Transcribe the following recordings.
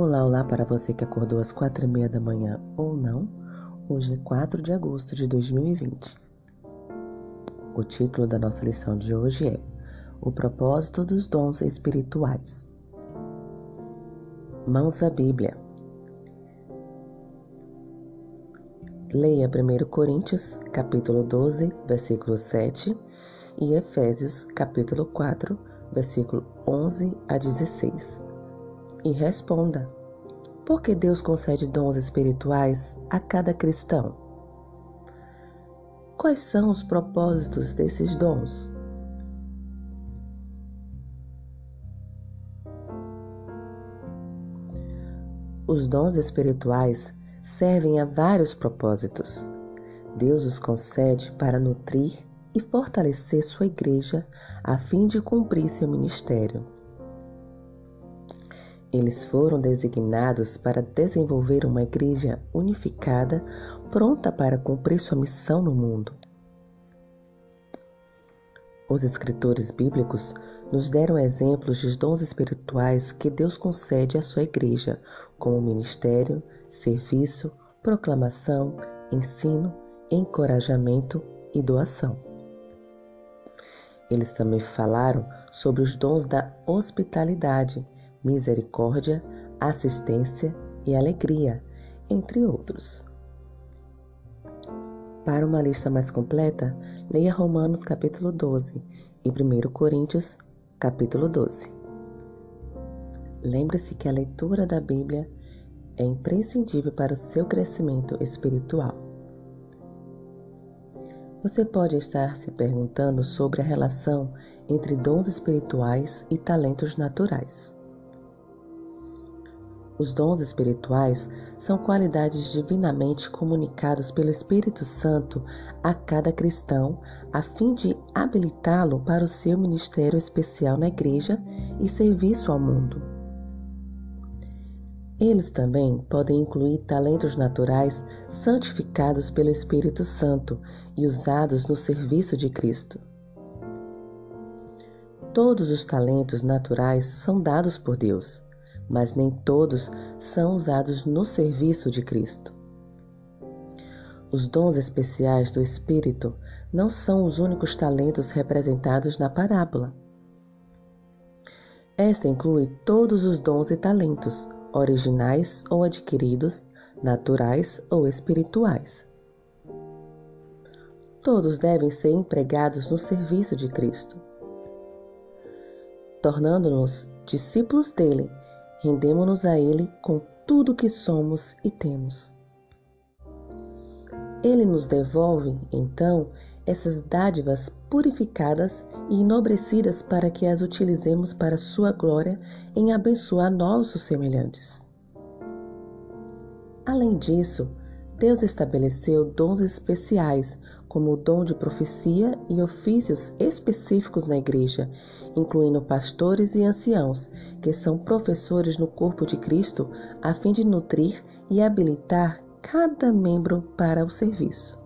Olá, olá para você que acordou às quatro e meia da manhã ou não. Hoje é 4 de agosto de 2020. O título da nossa lição de hoje é O propósito dos dons espirituais. Mãos à Bíblia. Leia 1 Coríntios, capítulo 12, versículo 7 e Efésios, capítulo 4, versículo 11 a 16 e responda: por que Deus concede dons espirituais a cada cristão? Quais são os propósitos desses dons? Os dons espirituais servem a vários propósitos. Deus os concede para nutrir e fortalecer sua igreja a fim de cumprir seu ministério. Eles foram designados para desenvolver uma igreja unificada, pronta para cumprir sua missão no mundo. Os escritores bíblicos nos deram exemplos de dons espirituais que Deus concede à sua igreja, como ministério, serviço, proclamação, ensino, encorajamento e doação. Eles também falaram sobre os dons da hospitalidade misericórdia, assistência e alegria, entre outros. Para uma lista mais completa, leia Romanos capítulo 12 e 1 Coríntios capítulo 12. Lembre-se que a leitura da Bíblia é imprescindível para o seu crescimento espiritual. Você pode estar se perguntando sobre a relação entre dons espirituais e talentos naturais. Os dons espirituais são qualidades divinamente comunicados pelo Espírito Santo a cada cristão, a fim de habilitá-lo para o seu ministério especial na igreja e serviço ao mundo. Eles também podem incluir talentos naturais santificados pelo Espírito Santo e usados no serviço de Cristo. Todos os talentos naturais são dados por Deus mas nem todos são usados no serviço de Cristo. Os dons especiais do Espírito não são os únicos talentos representados na parábola. Esta inclui todos os dons e talentos, originais ou adquiridos, naturais ou espirituais. Todos devem ser empregados no serviço de Cristo, tornando-nos discípulos dele Rendemo-nos a Ele com tudo que somos e temos. Ele nos devolve, então, essas dádivas purificadas e enobrecidas para que as utilizemos para Sua glória em abençoar nossos semelhantes. Além disso, Deus estabeleceu dons especiais, como o dom de profecia e ofícios específicos na igreja, incluindo pastores e anciãos, que são professores no corpo de Cristo, a fim de nutrir e habilitar cada membro para o serviço.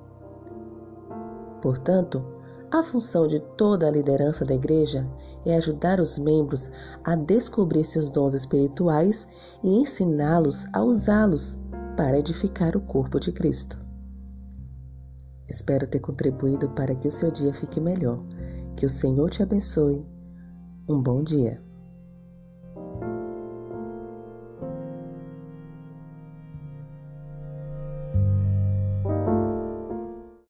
Portanto, a função de toda a liderança da igreja é ajudar os membros a descobrir seus dons espirituais e ensiná-los a usá-los para edificar o corpo de Cristo. Espero ter contribuído para que o seu dia fique melhor. Que o Senhor te abençoe. Um bom dia.